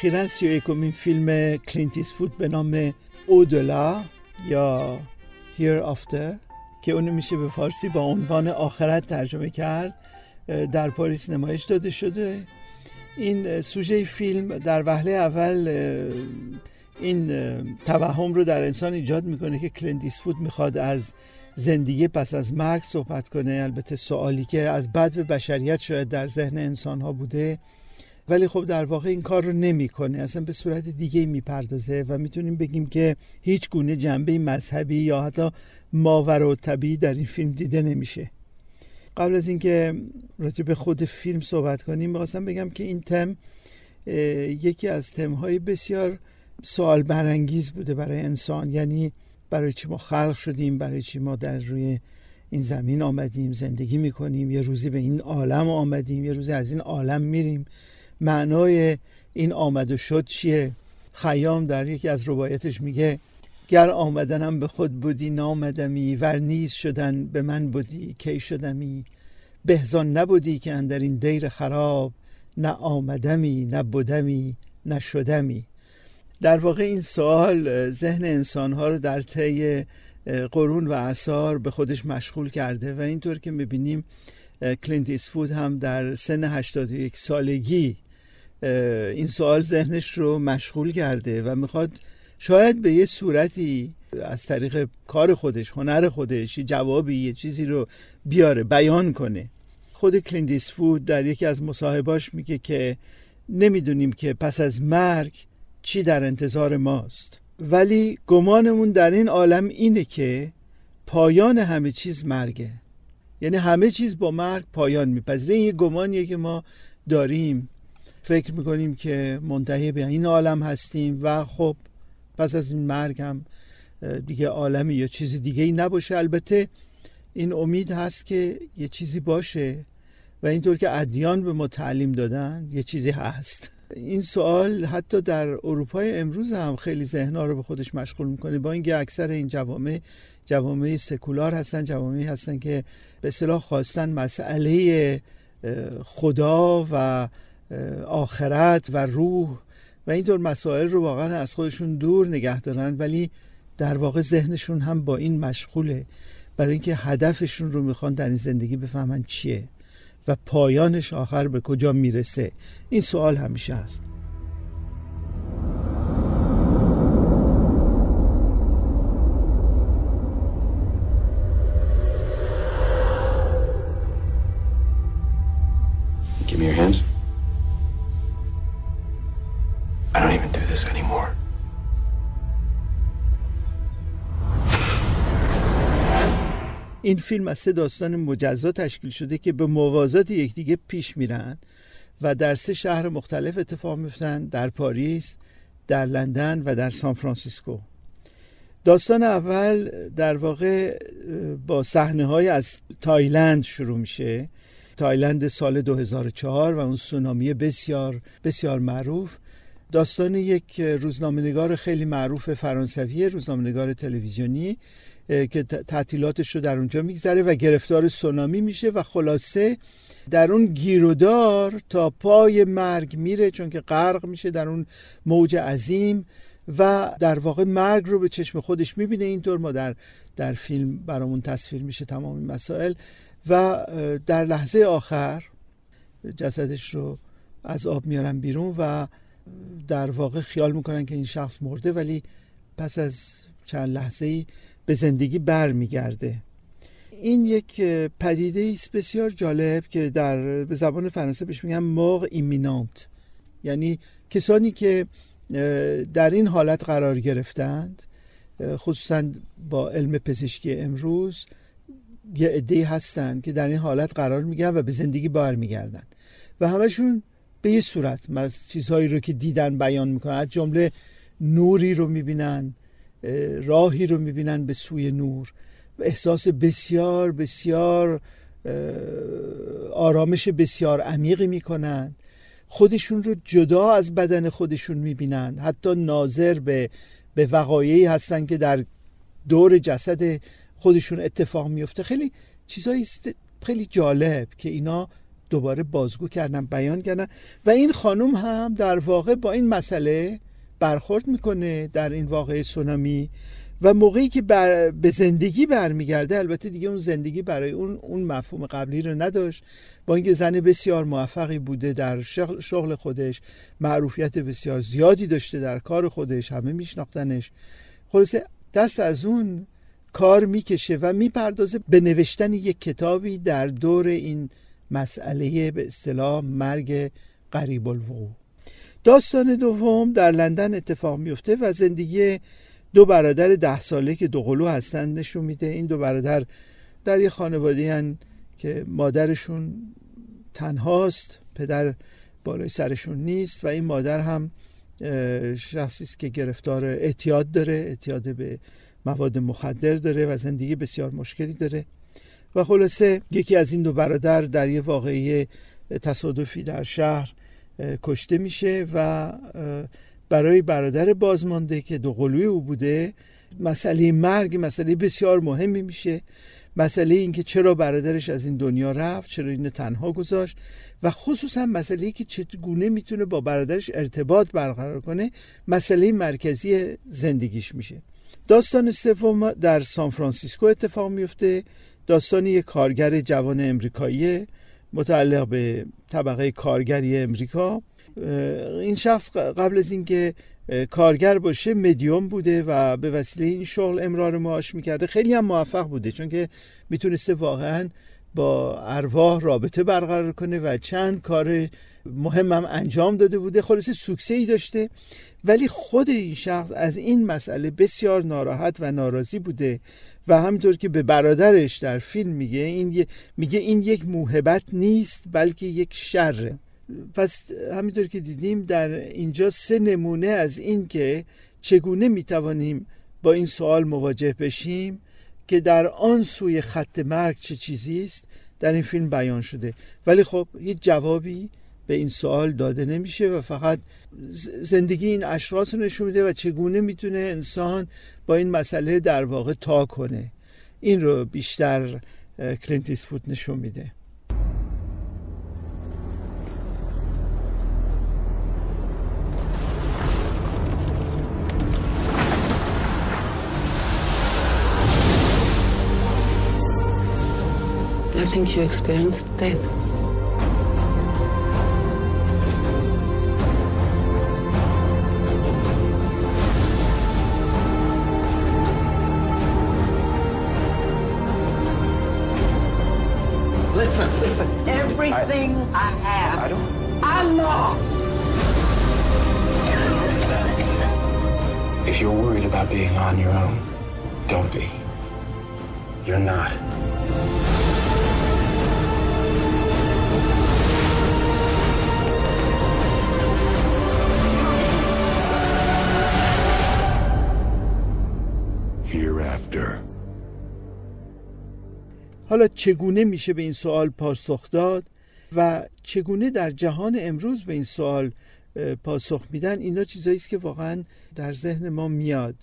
اخیرا سی و یکمین فیلم کلینت ایستوود به نام Au-delà یا Hereafter که اونو میشه به فارسی با عنوان آخرت ترجمه کرد در پاریس نمایش داده شده این سوژه فیلم در وهله اول این توهم رو در انسان ایجاد می‌کنه که کلینت ایستوود می‌خواد از زندگی پس از مرگ صحبت کنه البته سوالی که از بدو بشریت شاید در ذهن انسان ها بوده ولی خب در واقع این کار رو نمی‌کنه. اصلا به صورت دیگه می‌پردازه و می‌تونیم بگیم که هیچ گونه جنبه مذهبی یا حتی ماور و طبیعی در این فیلم دیده نمیشه. قبل از اینکه راجع به خود فیلم صحبت کنیم می‌خواستم بگم که این تم یکی از تمهای بسیار سوال برانگیز بوده برای انسان. یعنی برای چی ما خلق شدیم برای چی ما در روی این زمین آمدیم زندگی می‌کنیم یه روزی به این عالم آمدیم یه روزی از این عالم میریم. معنای این آمد و شد چیه؟ خیام در یکی از روایتش میگه گر آمدنم به خود بودی نامدمی ور نیز شدن به من بودی کی شدمی؟ بهزان نبودی که اندر این دیر خراب نه آمدمی نه بودمی نه شدمی. در واقع این سوال ذهن انسانها رو در طی قرون و اثار به خودش مشغول کرده و اینطور که می‌بینیم کلینت ایستوود هم در سن 81 سالگی این سوال ذهنش رو مشغول کرده و می‌خواد شاید به یه صورتی از طریق کار خودش هنر خودش یه جوابی یه چیزی رو بیاره بیان کنه. خود کلینت ایستوود در یکی از مصاحباش میگه که نمی‌دونیم که پس از مرگ چی در انتظار ماست. ولی گمانمون در این عالم اینه که پایان همه چیز مرگه. یعنی همه چیز با مرگ پایان میپذیره. این یه گمانیه که ما داریم. فکر می‌کنیم که منتهی به این عالم هستیم و خب پس از این مرگ هم دیگه عالمی یا چیزی دیگه ای نباشه. البته این امید هست که یه چیزی باشه و اینطور که ادیان به ما تعلیم دادن یه چیزی هست. این سوال حتی در اروپای امروز هم خیلی ذهنها رو به خودش مشغول می‌کنه. با اینکه اکثر این جوامع جوامع سکولار هستن جوامعی هستن که به اصطلاح خواستن مسئله خدا و آخرت و روح و اینطور مسائل رو واقعا از خودشون دور نگه دارن ولی در واقع ذهنشون هم با این مشغوله. برای اینکه هدفشون رو می‌خوان در این زندگی بفهمن چیه و پایانش آخر به کجا می‌رسه. این سوال همیشه هست. این فیلم از سه داستان مجزا تشکیل شده که به موازات یکدیگه پیش میرن و در سه شهر مختلف اتفاق میفتن در پاریس در لندن و در سان فرانسیسکو. داستان اول در واقع با صحنه های از تایلند شروع میشه. تایلند سال 2004 و اون سونامی بسیار بسیار معروف. داستان یک روزنامه‌نگار خیلی معروف فرانسوی روزنامه‌نگار تلویزیونی که تعطیلاتش رو در اونجا میگذره و گرفتار سونامی میشه و خلاصه در اون گیرودار تا پای مرگ میره چون که غرق میشه در اون موج عظیم و در واقع مرگ رو به چشم خودش می‌بینه. اینطور ما در در فیلم برامون تصویر میشه تمام این مسائل و در لحظه آخر جسدش رو از آب میارن بیرون و در واقع خیال می‌کنن که این شخص مرده ولی پس از چند لحظه ای به زندگی بر میگرده این یک پدیده است بسیار جالب که در به زبان فرانسه بهش میگن موق ایمینانت یعنی کسانی که در این حالت قرار گرفتند خصوصا با علم پزشکی امروز یه عده هستند که در این حالت قرار می‌گیرن و به زندگی برمیگردن. و همشون به یه صورت از چیزهایی رو که دیدن بیان می‌کنن از جمله نوری رو می‌بینن. راهی رو می‌بینن به سوی نور. و احساس بسیار بسیار آرامش بسیار عمیقی می‌کنن. خودشون رو جدا از بدن خودشون می‌بینن. حتی ناظر به به وقایعی هستن که در دور جسد خودشون اتفاق میفته خیلی چیزایی خیلی جالب که اینا دوباره بازگو کردن بیان کردن. و این خانم هم در واقع با این مسئله برخورد می‌کنه در این واقع سونامی و موقعی که بر به زندگی برمیگرده البته دیگه اون زندگی برای اون اون مفهوم قبلی رو نداشت. با اینکه زن بسیار موفقی بوده در شغل خودش معروفیت بسیار زیادی داشته در کار خودش همه میشناختنش. خلاصه دست از اون کار می‌کشه و می‌پردازه به نوشتن یک کتابی در دور این مسئله به اصطلاح مرگ قریب الوقوع. داستان دوم در لندن اتفاق میفته و زندگی دو برادر ده ساله که دو قلو هستن نشون میده. این دو برادر در یه خانواده هن که مادرشون تنهاست پدر بالای سرشون نیست و این مادر هم شخصی است که گرفتار اعتیاد داره اعتیاد به مواد مخدر داره و زندگی بسیار مشکلی داره. و خلاصه یکی از این دو برادر در یه واقعی تصادفی در شهر کشته میشه و برای برادر بازمانده که دو قلوی او بوده مسئله مرگ مسئله بسیار مهمی میشه. مسئله اینکه چرا برادرش از این دنیا رفت چرا اینو تنها گذاشت و خصوصا مسئله که چگونه می‌تونه با برادرش ارتباط برقرار کنه مسئله مرکزی زندگیش میشه. داستان سوم در سان فرانسیسکو اتفاق میفته. داستان یک کارگر جوان امریکایی متعلق به طبقه کارگری امریکا. این شخص قبل از اینکه کارگر باشه مدیوم بوده و به وسیله این شغل امرار معاش می‌کرده. خیلی هم موفق بوده چون که می‌تونسته واقعا با ارواح رابطه برقرار کنه و چند کار مهم هم انجام داده بوده خلاصه سوکسه ای داشته. ولی خود این شخص از این مسئله بسیار ناراحت و ناراضی بوده و همینطور که به برادرش در فیلم میگه این میگه این یک موهبت نیست بلکه یک شره پس همینطور که دیدیم در اینجا سه نمونه از این که چگونه می‌توانیم با این سوال مواجه بشیم. که در آن سوی خط مرگ چه چیزی است در این فیلم بیان شده. ولی خب هیچ جوابی به این سوال داده نمیشه و فقط زندگی این اشخاص رو نشون میده و چگونه می‌تونه انسان با این مسئله در واقع تا کنه. این رو بیشتر کلینتیس فوت نشون میده. Think you experienced death. Listen, listen. Everything I, I have, I don't. I lost. If you're worried about being on your own, don't be. You're not. حالا چگونه میشه به این سوال پاسخ داد و چگونه در جهان امروز به این سوال پاسخ میدن؟ اینا چیزایی است که واقعا در ذهن ما میاد.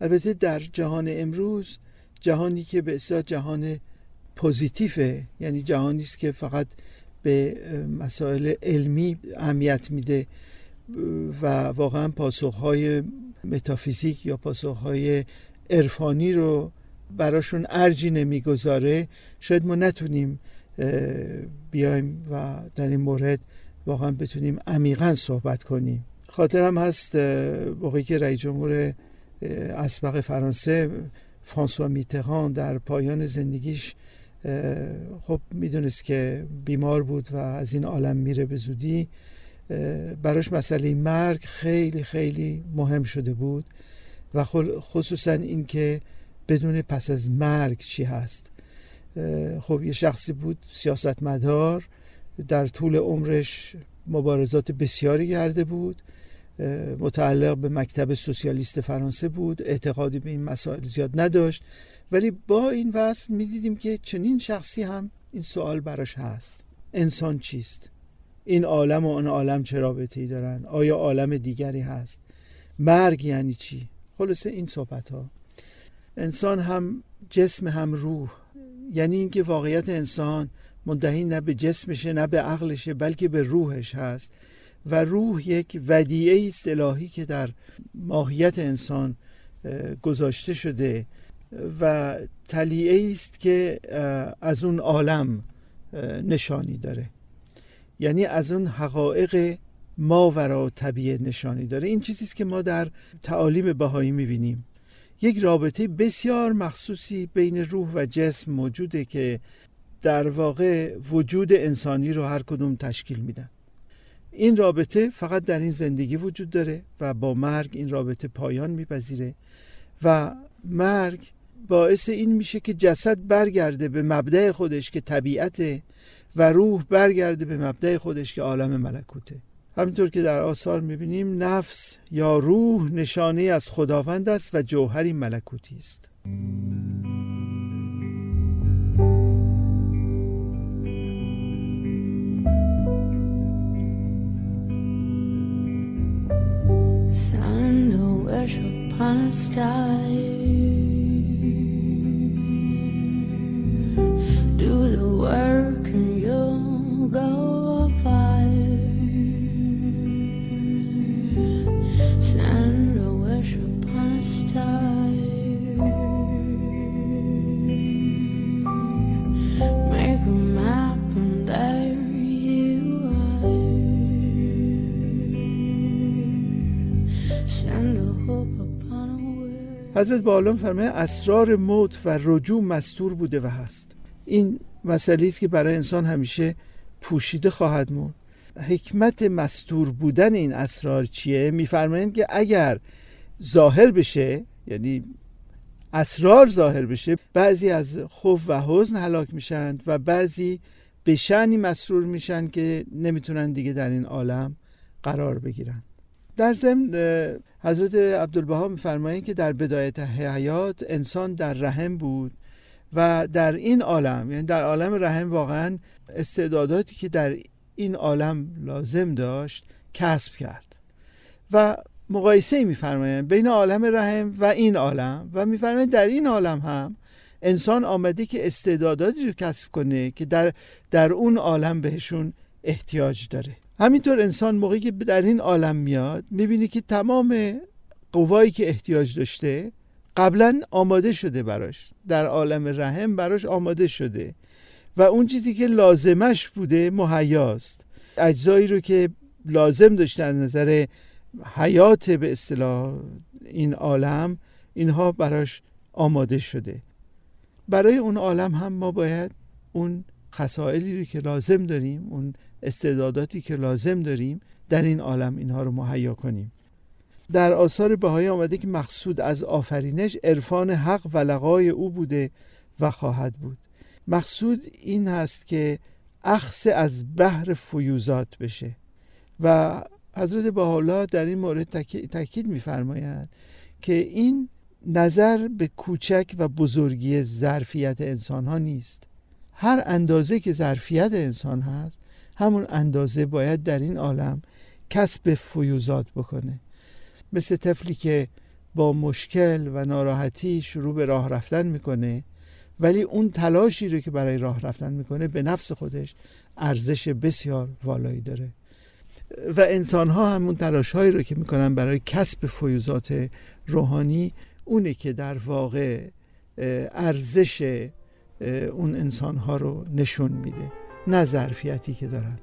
البته در جهان امروز جهانی که به اصطلاح جهان پوزیتیفه یعنی جهانی است که فقط به مسائل علمی اهمیت میده و واقعا پاسخهای متافیزیک یا پاسخهای عرفانی رو براشون ارجی نمی‌گذاره. شاید ما نتونیم بیایم و در این مورد واقعا بتونیم عمیقا صحبت کنیم. خاطرم هست موقعی که رئیس جمهور اسبق فرانسه فرانسوا میتران در پایان زندگیش خب می‌دونست که بیمار بود و از این عالم میره به زودی براش مسئله مرگ خیلی خیلی مهم شده بود و خصوصا اینکه بدون پس از مرگ چی هست. خب یه شخصی بود سیاستمدار در طول عمرش مبارزات بسیاری کرده بود. متعلق به مکتب سوسیالیست فرانسه بود اعتقادی به این مسائل زیاد نداشت. ولی با این وصف می‌دیدیم که چنین شخصی هم این سوال براش هست. انسان چیست؟ این عالم و آن عالم چه رابطه ای دارن؟ آیا عالم دیگری هست؟ مرگ یعنی چی؟ خلاصه این صحبت ها انسان هم جسم هم روح. یعنی اینکه واقعیت انسان منتهی نه به جسمشه نه به عقلشه بلکه به روحش هست. و روح یک ودیعه است الهی که در ماهیت انسان گذاشته شده و تلیعه است که از اون عالم نشانی داره. یعنی از اون حقایق ما ورا طبیعه نشانی داره. این چیزی است که ما در تعالیم بهایی می‌بینیم. یک رابطه بسیار مخصوصی بین روح و جسم موجوده که در واقع وجود انسانی رو هر کدوم تشکیل میدن. این رابطه فقط در این زندگی وجود داره و با مرگ این رابطه پایان میپذیره و مرگ باعث این میشه که جسد برگرده به مبدع خودش که طبیعته و روح برگرده به مبدع خودش که عالم ملکوته. همینطور که در آثار می‌بینیم نفس یا روح نشانه از خداوند است و جوهری ملکوتی است. Sun to worship upon a star Do the work حضرت بالون فرمه اسرار موت و رجوع مستور بوده و هست. این مسئله است که برای انسان همیشه پوشیده خواهد موند. حکمت مستور بودن این اسرار چیه؟ میفرمایند که اگر ظاهر بشه یعنی اسرار ظاهر بشه بعضی از خوف و حزن هلاک میشن و بعضی به شعنی مسرور میشن که نمی‌تونن دیگه در این عالم قرار بگیرن. در ضمن حضرت عبدالبها میفرمایند که در بدایت حیات انسان در رحم بود و در این عالم یعنی در عالم رحم واقعا استعداداتی که در این عالم لازم داشت کسب کرد. و مقایسه میفرمایند بین عالم رحم و این عالم و میفرمایند در این عالم هم انسان آمده که استعداداتی رو کسب کنه که در در اون عالم بهشون احتیاج داره. همینطور انسان موقعی که در این عالم میاد می‌بینی که تمام قوایی که احتیاج داشته قبلا آماده شده براش. در عالم رحم براش آماده شده. و اون چیزی که لازمش بوده مهیاست. اجزایی رو که لازم داشته از نظر حیات به اصطلاح این عالم اینها براش آماده شده. برای اون عالم هم ما باید اون خسائلی رو که لازم داریم اون استعداداتی که لازم داریم در این عالم اینها رو مهیا کنیم. در آثار بهایی آمده که مقصود از آفرینش عرفان حق و لقای او بوده و خواهد بود. مقصود این هست که اخص از بحر فیوزات بشه. و حضرت بحالا در این مورد تاکید میفرمایند که این نظر به کوچک و بزرگی ظرفیت انسان ها نیست. هر اندازه که ظرفیت انسان هست همون اندازه باید در این عالم کسب فیوزات بکنه. مثل طفلی که با مشکل و ناراحتی شروع به راه رفتن می‌کنه ولی اون تلاشی رو که برای راه رفتن می‌کنه به نفس خودش ارزش بسیار والایی داره. و انسان ها همون تلاش هایی رو که می‌کنن برای کسب فیوزات روحانی اونه که در واقع ارزش اون انسان ها رو نشون میده نه ظرفیتی که دارند.